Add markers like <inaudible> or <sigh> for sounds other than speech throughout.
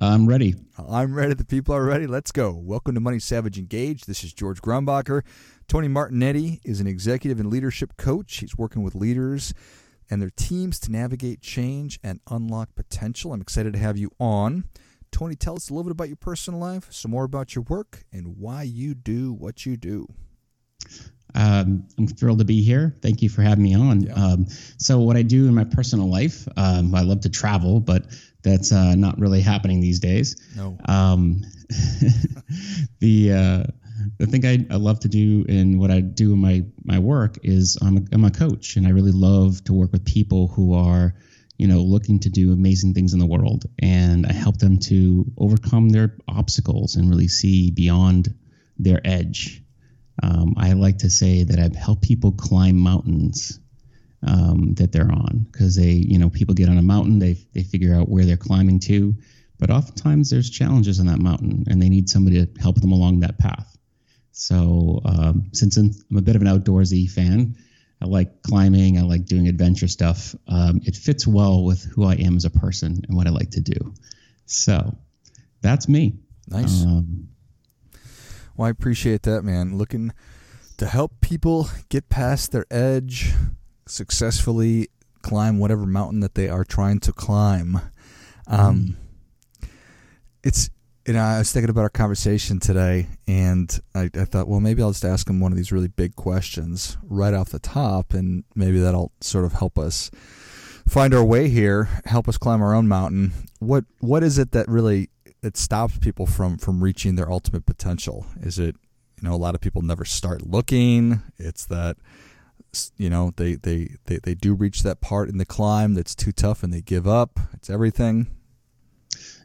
I'm ready. I'm ready. The people are ready. Let's go. Welcome to Money Savage Engage. This is George Grumbacher. Tony Martinetti is an executive and leadership coach. He's working with leaders and their teams to navigate change and unlock potential. I'm excited to have you on. Tony, tell us a little bit about your personal life, some more about your work, and why you do what you do. Um, I'm thrilled to be here. Thank you for having me on. Yeah. Um, so, what I do in my personal life, um, I love to travel, but that's uh, not really happening these days. No. Um, <laughs> the uh, the thing I, I love to do and what I do in my my work is I'm a, I'm a coach, and I really love to work with people who are you know looking to do amazing things in the world, and I help them to overcome their obstacles and really see beyond their edge. Um, I like to say that I've helped people climb mountains um, that they're on because they, you know, people get on a mountain, they they figure out where they're climbing to, but oftentimes there's challenges on that mountain, and they need somebody to help them along that path. So um, since I'm a bit of an outdoorsy fan, I like climbing, I like doing adventure stuff. Um, it fits well with who I am as a person and what I like to do. So that's me. Nice. Um, well, I appreciate that, man. Looking to help people get past their edge, successfully climb whatever mountain that they are trying to climb. Um, mm. It's you know I was thinking about our conversation today, and I, I thought, well, maybe I'll just ask him one of these really big questions right off the top, and maybe that'll sort of help us find our way here, help us climb our own mountain. What what is it that really that stops people from from reaching their ultimate potential? Is it you know a lot of people never start looking? It's that you know they, they, they, they do reach that part in the climb that's too tough and they give up. It's everything.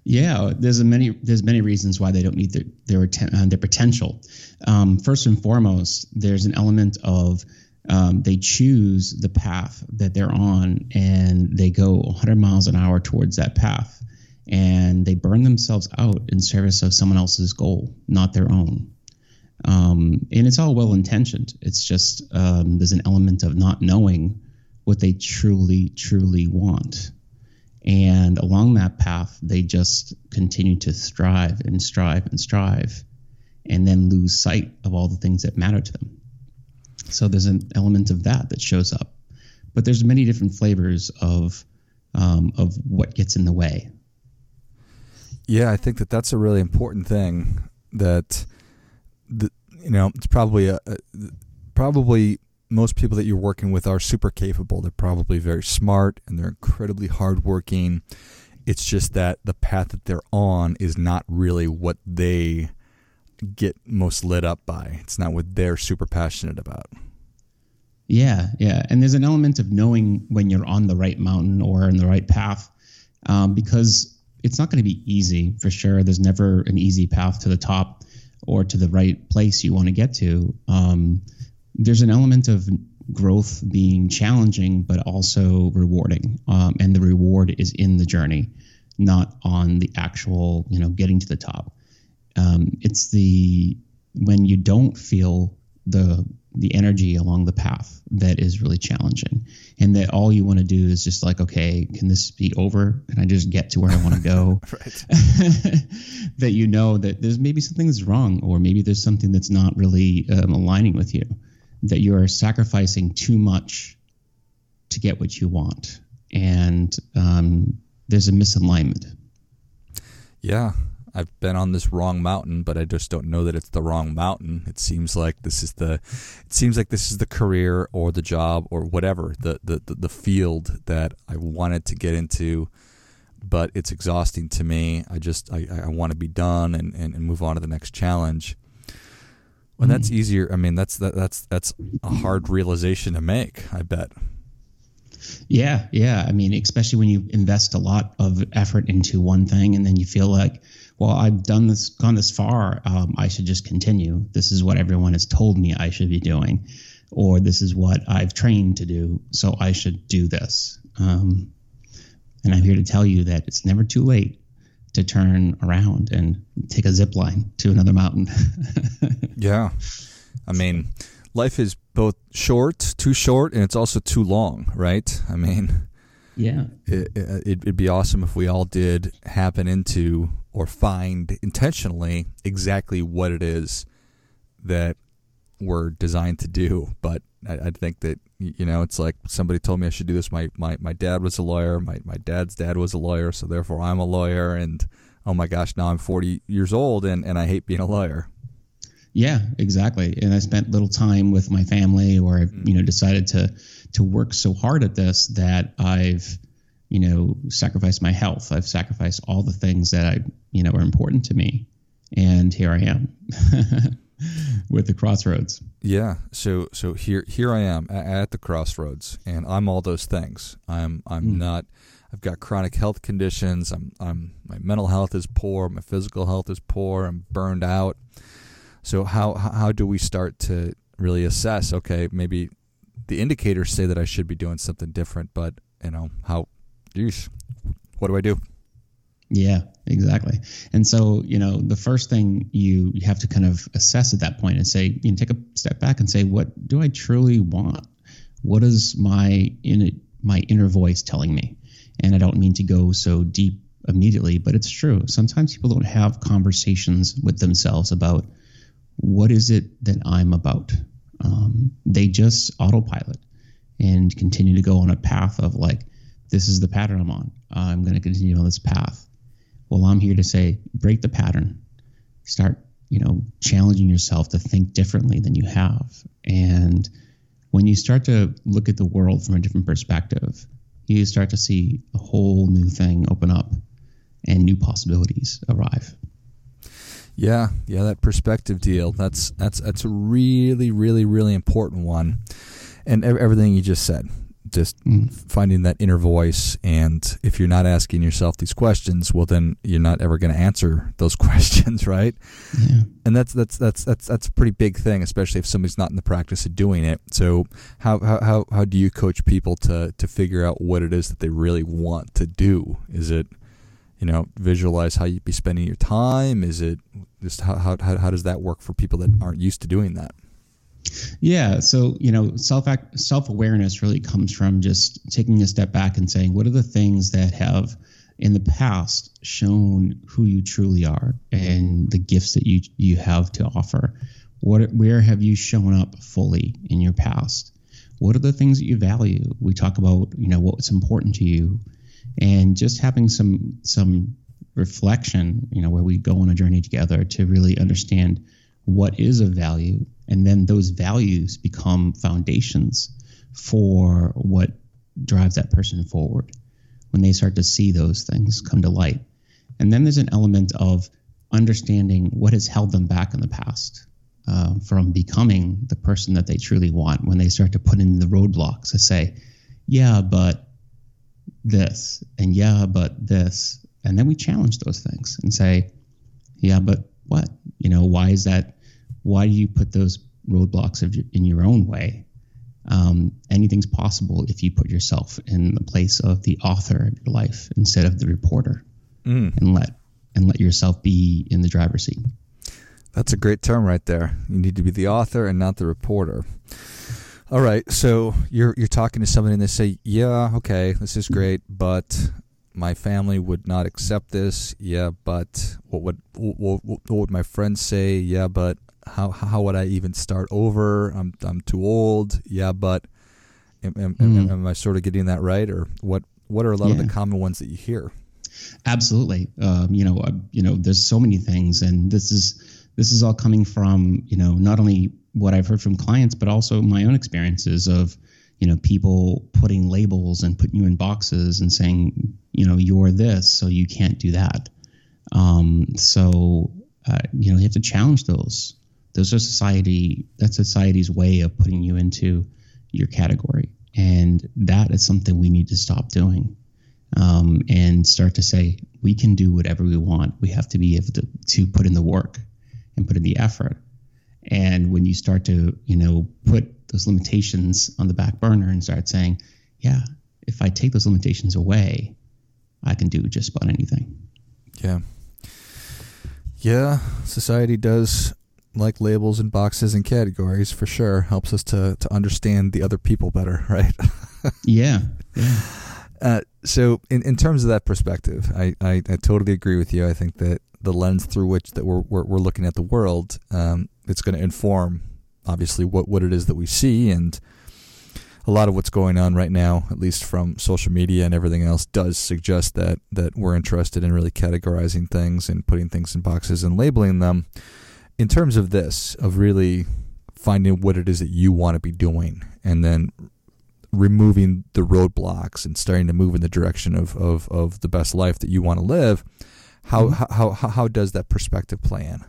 Yeah there's many there's many reasons why they don't meet their their, uh, their potential. Um, first and foremost there's an element of um, they choose the path that they're on and they go 100 miles an hour towards that path. And they burn themselves out in service of someone else's goal not their own um, and it's all well intentioned. It's just um, there's an element of not knowing what they truly, truly want. And along that path, they just continue to strive and strive and strive, and then lose sight of all the things that matter to them. So there's an element of that that shows up. But there's many different flavors of um, of what gets in the way. Yeah, I think that that's a really important thing that the, you know, it's probably a, a, probably most people that you're working with are super capable. They're probably very smart and they're incredibly hardworking. It's just that the path that they're on is not really what they get most lit up by. It's not what they're super passionate about. Yeah, yeah, and there's an element of knowing when you're on the right mountain or in the right path, um, because it's not going to be easy for sure. There's never an easy path to the top or to the right place you want to get to, um, there's an element of growth being challenging but also rewarding, um, and the reward is in the journey, not on the actual you know getting to the top. Um, it's the when you don't feel the the energy along the path that is really challenging. And that all you want to do is just like okay can this be over? Can i just get to where i want to go <laughs> <laughs> that you know that there's maybe something that's wrong or maybe there's something that's not really um, aligning with you. That you're sacrificing too much to get what you want. And um, there's a misalignment. Yeah I've been on this wrong mountain, but I just don't know that it's the wrong mountain. It seems like this is the it seems like this is the career or the job or whatever, the the, the, the field that I wanted to get into, but it's exhausting to me. I just I, I want to be done and, and, and move on to the next challenge. Well, that's hmm. easier. I mean, that's that, that's that's a hard realization to make. I bet. Yeah, yeah. I mean, especially when you invest a lot of effort into one thing and then you feel like well, I've done this, gone this far. Um, I should just continue. This is what everyone has told me I should be doing, or this is what I've trained to do. So I should do this. Um, and I'm here to tell you that it's never too late to turn around and take a zip line to another mountain. <laughs> yeah. I mean, life is both short, too short, and it's also too long, right? I mean, yeah, it, it, would be awesome if we all did happen into or find intentionally exactly what it is that we're designed to do. But I, I think that you know, it's like somebody told me I should do this. My my my dad was a lawyer. My my dad's dad was a lawyer, so therefore I'm a lawyer. And oh my gosh, now I'm 40 years old, and and I hate being a lawyer. Yeah, exactly. And I spent little time with my family, or mm-hmm. you know, decided to to work so hard at this that I've you know sacrificed my health. I've sacrificed all the things that I you know are important to me, and here I am. <laughs> with the crossroads. Yeah. So so here here I am at the crossroads, and I'm all those things. I'm I'm mm. not. I've got chronic health conditions. I'm I'm my mental health is poor. My physical health is poor. I'm burned out. So how how do we start to really assess? Okay, maybe the indicators say that I should be doing something different, but you know how? Geez, what do I do? Yeah, exactly. And so, you know, the first thing you, you have to kind of assess at that point and say, you know, take a step back and say, what do I truly want? What is my in my inner voice telling me? And I don't mean to go so deep immediately, but it's true. Sometimes people don't have conversations with themselves about what is it that I'm about. Um, they just autopilot and continue to go on a path of like, this is the pattern I'm on. I'm going to continue on this path well, I'm here to say break the pattern. Start, you know, challenging yourself to think differently than you have. And when you start to look at the world from a different perspective, you start to see a whole new thing open up and new possibilities arrive. Yeah, yeah, that perspective deal. That's that's that's a really, really, really important one. And everything you just said just mm. finding that inner voice. And if you're not asking yourself these questions, well, then you're not ever going to answer <laughs> those questions, right? Yeah. And that's that's that's that's that's a pretty big thing, especially if somebody's not in the practice of doing it. So, how how how, how do you coach people to to figure out what it is that they really want to do? Is it you know visualize how you'd be spending your time? Is it just how how how does that work for people that aren't used to doing that? Yeah, so you know, self self awareness really comes from just taking a step back and saying, what are the things that have in the past shown who you truly are and the gifts that you you have to offer. What where have you shown up fully in your past? What are the things that you value? We talk about you know what's important to you, and just having some some reflection, you know, where we go on a journey together to really understand what is of value and then those values become foundations for what drives that person forward when they start to see those things come to light. And then there's an element of understanding what has held them back in the past uh, from becoming the person that they truly want when they start to put in the roadblocks to say yeah but this and yeah but this. And then we challenge those things and say yeah but what? You know why is that why do you put those roadblocks in your own way? Um, anything's possible if you put yourself in the place of the author of your life instead of the reporter, mm. and let and let yourself be in the driver's seat. That's a great term right there. You need to be the author and not the reporter. All right, so you're you're talking to somebody and they say, "Yeah, okay, this is great, but my family would not accept this. Yeah, but what would what, what, would my friends say? Yeah, but how how would I even start over? I'm I'm too old. Yeah, but am, am, mm. am I sort of getting that right, or what? What are a lot yeah. of the common ones that you hear? Absolutely. Um, you know, uh, you know, there's so many things, and this is this is all coming from you know not only what I've heard from clients, but also my own experiences of you know people putting labels and putting you in boxes and saying you know you're this, so you can't do that. Um, so uh, you know you have to challenge those those are society that's society's way of putting you into your category and that is something we need to stop doing um, and start to say, we can do whatever we want. We have to be able to, to put in the work and put in the effort. And when you start to, you know, put those limitations on the back burner and start saying, yeah, if I take those limitations away, I can do just about anything. Yeah. Yeah, society does like labels and boxes and categories for sure. Helps us to to understand the other people better, <laughs> right? yeah. Yeah. Uh, so in, in terms of that perspective, I, I, I, totally agree with you. I think that the lens through which that we're, we're, we're looking at the world, um, it's going to inform obviously what, what it is that we see and a lot of what's going on right now, at least from social media and everything else, does suggest that that we're interested in really categorizing things and putting things in boxes and labeling them. In terms of this, of really finding what it is that you want to be doing, and then removing the roadblocks and starting to move in the direction of of, of the best life that you want to live. How, mm-hmm. how how how does that perspective play in?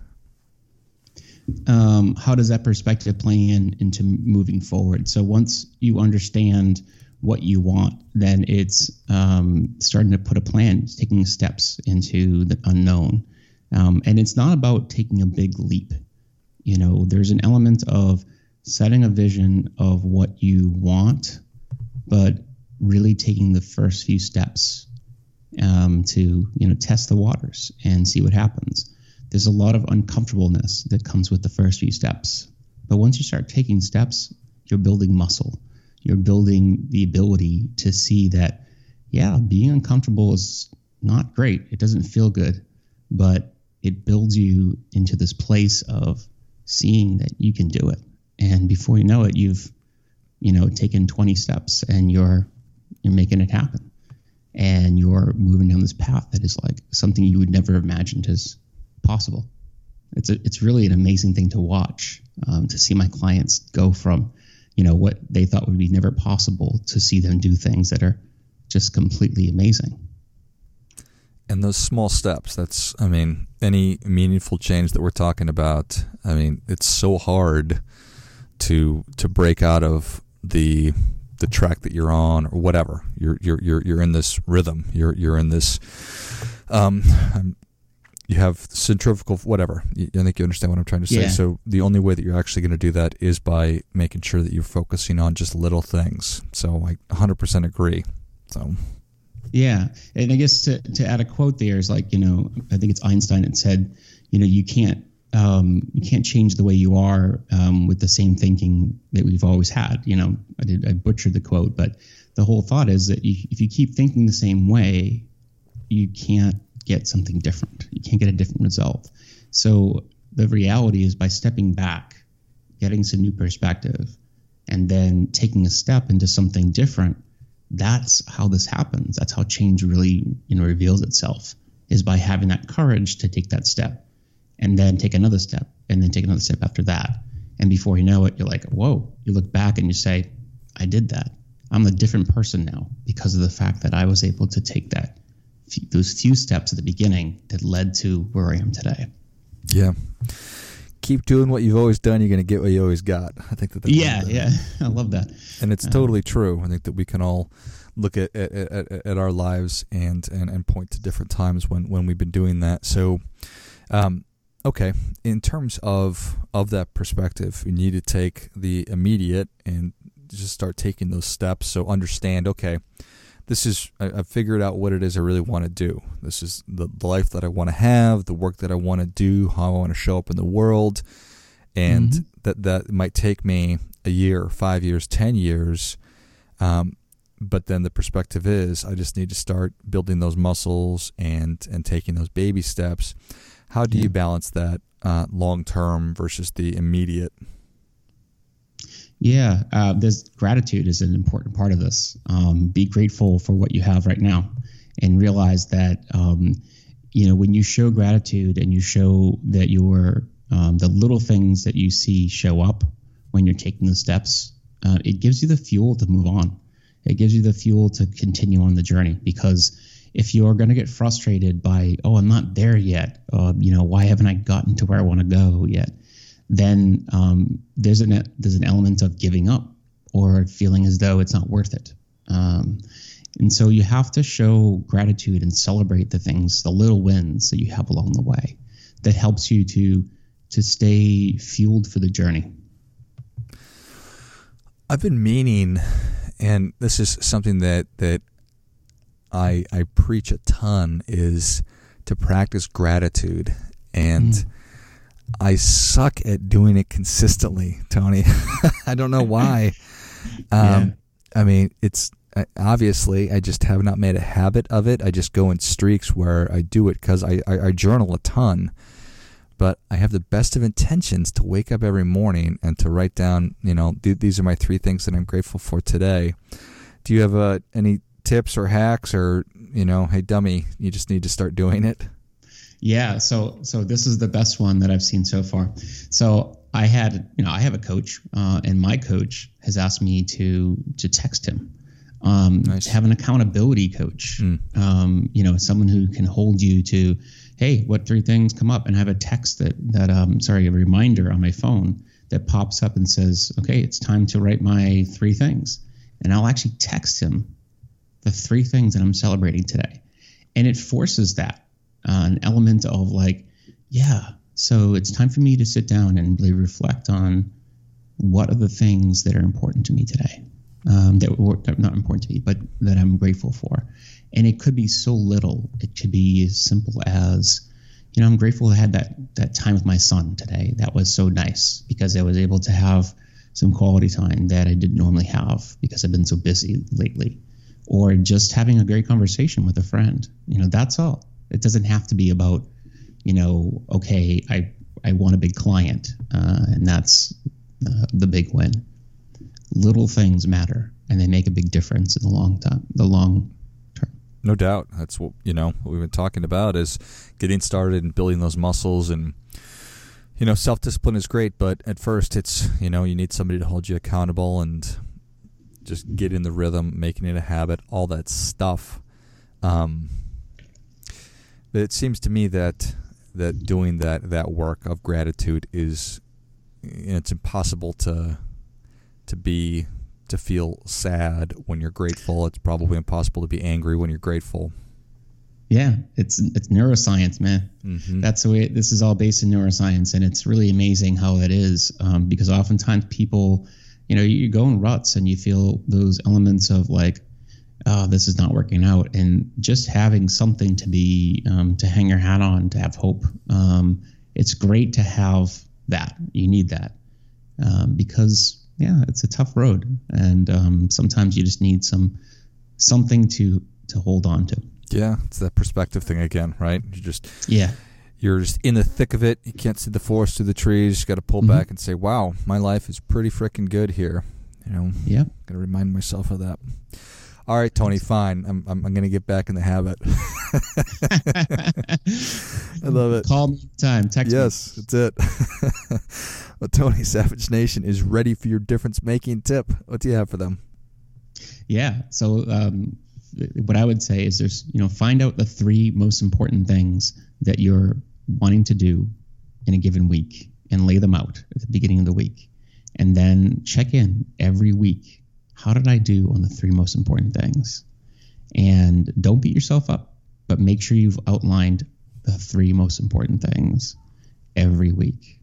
um, how does that perspective play in into moving forward? So once you understand what you want, then it's um, starting to put a plan, taking steps into the unknown. Um, and it's not about taking a big leap. You know, there's an element of setting a vision of what you want, but really taking the first few steps um, to you know test the waters and see what happens there's a lot of uncomfortableness that comes with the first few steps. But once you start taking steps, you're building muscle. You're building the ability to see that, yeah, being uncomfortable is not great. It doesn't feel good, but it builds you into this place of seeing that you can do it. And before you know it, you've, you know, taken 20 steps and you're you're making it happen. And you're moving down this path that is like something you would never have imagined as possible. It's a, it's really an amazing thing to watch um, to see my clients go from, you know, what they thought would be never possible to see them do things that are just completely amazing. And those small steps, that's, I mean, any meaningful change that we're talking about, I mean, it's so hard to to break out of the the track that you're on or whatever. You're you're you're you're in this rhythm. You're you're in this um, I'm you have centrifugal whatever i think you understand what i'm trying to say yeah. so the only way that you're actually going to do that is by making sure that you're focusing on just little things so i 100% agree so yeah and i guess to, to add a quote there is like you know i think it's einstein that said you know you can't um, you can't change the way you are um, with the same thinking that we've always had you know i did i butchered the quote but the whole thought is that you, if you keep thinking the same way you can't get something different. You can't get a different result. So the reality is by stepping back, getting some new perspective, and then taking a step into something different, that's how this happens. That's how change really, you know, reveals itself is by having that courage to take that step and then take another step and then take another step after that. And before you know it, you're like, whoa, you look back and you say, I did that. I'm a different person now because of the fact that I was able to take that those few steps at the beginning that led to where I am today. Yeah. Keep doing what you've always done. You're going to get what you always got. <laughs> I think that. Yeah, yeah, <laughs> I love that. And it's uh, totally true. I think that we can all look at, at, at, at, our lives and, and, and point to different times when, when we've been doing that. So, um, okay, in terms of of that perspective, you need to take the immediate and just start taking those steps. So understand, okay, this is I, have figured out what it is I really want to do. This is the, the life that I want to have, the work that I want to do, how I want to show up in the world, and mm-hmm. that that might take me a year, five years, ten years. Um, but then the perspective is I just need to start building those muscles and and taking those baby steps. How do yeah. you balance that uh, long term versus the immediate? Yeah, uh, there's gratitude is an important part of this. Um, be grateful for what you have right now, and realize that um, you know when you show gratitude and you show that your um, the little things that you see show up when you're taking the steps, uh, it gives you the fuel to move on. It gives you the fuel to continue on the journey because if you're going to get frustrated by oh I'm not there yet, uh, you know why haven't I gotten to where I want to go yet? Then um, there's an there's an element of giving up or feeling as though it's not worth it. Um, And so you have to show gratitude and celebrate the things, the little wins that you have along the way that helps you to to stay fueled for the journey. I've been meaning and this is something that that I I preach a ton is to practice gratitude and mm. I suck at doing it consistently, Tony. <laughs> I don't know why. <laughs> Um, yeah. I mean, it's obviously I just have not made a habit of it. I just go in streaks where I do it because I, I, I, journal a ton. But I have the best of intentions to wake up every morning and to write down, you know, th- these are my three things that I'm grateful for today. Do you have uh, any tips or hacks or, you know, hey, dummy, you just need to start doing it? Yeah, so so this is the best one that I've seen so far. So I had, you know, I have a coach, uh, and my coach has asked me to to text him, um, nice. have an accountability coach, mm. um, you know, someone who can hold you to, hey, what three things come up, and have a text that that um, sorry, a reminder on my phone that pops up and says, okay, it's time to write my three things, and I'll actually text him the three things that I'm celebrating today, and it forces that uh, an element of like, yeah, so it's time for me to sit down and really reflect on what are the things that are important to me today, um, that were not important to me, but that I'm grateful for. And it could be so little. It could be as simple as, you know, I'm grateful I had that that time with my son today. That was so nice because I was able to have some quality time that I didn't normally have because I've been so busy lately. Or just having a great conversation with a friend. You know, that's all. It doesn't have to be about, you know, okay, I I want a big client, uh, and that's uh, the big win. Little things matter, and they make a big difference in the long time. The long term. No doubt. That's what you know. What we've been talking about is getting started and building those muscles and you know, self discipline is great, but at first it's, you know, you need somebody to hold you accountable and just get in the rhythm, making it a habit, all that stuff. Um, but it seems to me that that doing that that work of gratitude is it's impossible to to be to feel sad when you're grateful. It's probably impossible to be angry when you're grateful. Yeah, it's it's neuroscience, man. Mm-hmm. That's the way. This is all based in neuroscience, and it's really amazing how it is. Um, because oftentimes people, you know, you go in ruts and you feel those elements of like oh, this is not working out. And just having something to be, um, to hang your hat on, to have hope. Um, it's great to have that. You need that um, because, yeah, it's a tough road. And um, sometimes you just need some, something to, to hold on to. Yeah. It's that perspective thing again, right? You just, yeah. You're just in the thick of it. You can't see the forest through the trees. You got to pull mm-hmm. back and say, "Wow, my life is pretty freaking good here." You know, yeah. Got to remind myself of that. All right, Tony, fine. I'm I'm, I'm going to get back in the habit. <laughs> I love it. Call me time. Text yes, me. Yes, that's it. <laughs> well, Tony Savage Nation is ready for your difference making tip. What do you have for them? Yeah. So, um, what I would say is there's, you know, find out the three most important things that you're wanting to do in a given week and lay them out at the beginning of the week. And then check in every week how did I do on the three most important things? And don't beat yourself up, but make sure you've outlined the three most important things every week.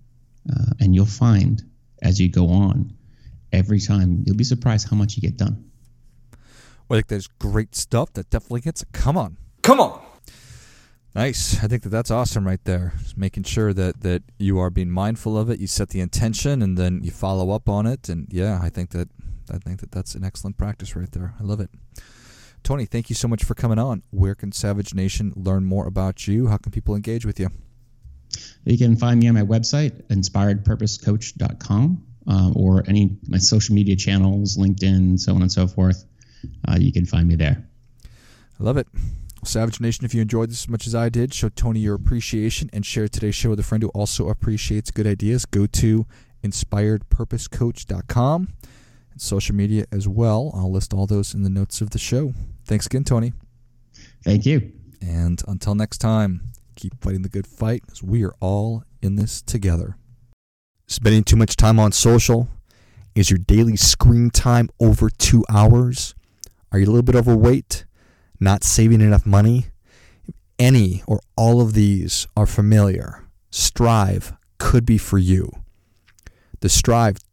Uh, and you'll find as you go on, every time, you'll be surprised how much you get done. Well, I think there's great stuff that definitely gets a come on. Come on. Nice. I think that that's awesome right there. Just making sure that that you are being mindful of it, you set the intention, and then you follow up on it. And yeah, I think that I think that that's an excellent practice right there. I love it. Tony, thank you so much for coming on. Where can Savage Nation learn more about you? How can people engage with you? You can find me on my website, inspiredpurposecoach.com, uh, or any my social media channels, LinkedIn, so on and so forth. Uh, you can find me there. I love it. Savage Nation, if you enjoyed this as much as I did, show Tony your appreciation and share today's show with a friend who also appreciates good ideas. Go to inspiredpurposecoach.com and social media as well. I'll list all those in the notes of the show. Thanks again, Tony. Thank you. And until next time, keep fighting the good fight as we are all in this together. Spending too much time on social? Is your daily screen time over two hours? Are you a little bit overweight? not saving enough money, any or all of these are familiar, Strive could be for you. The Strive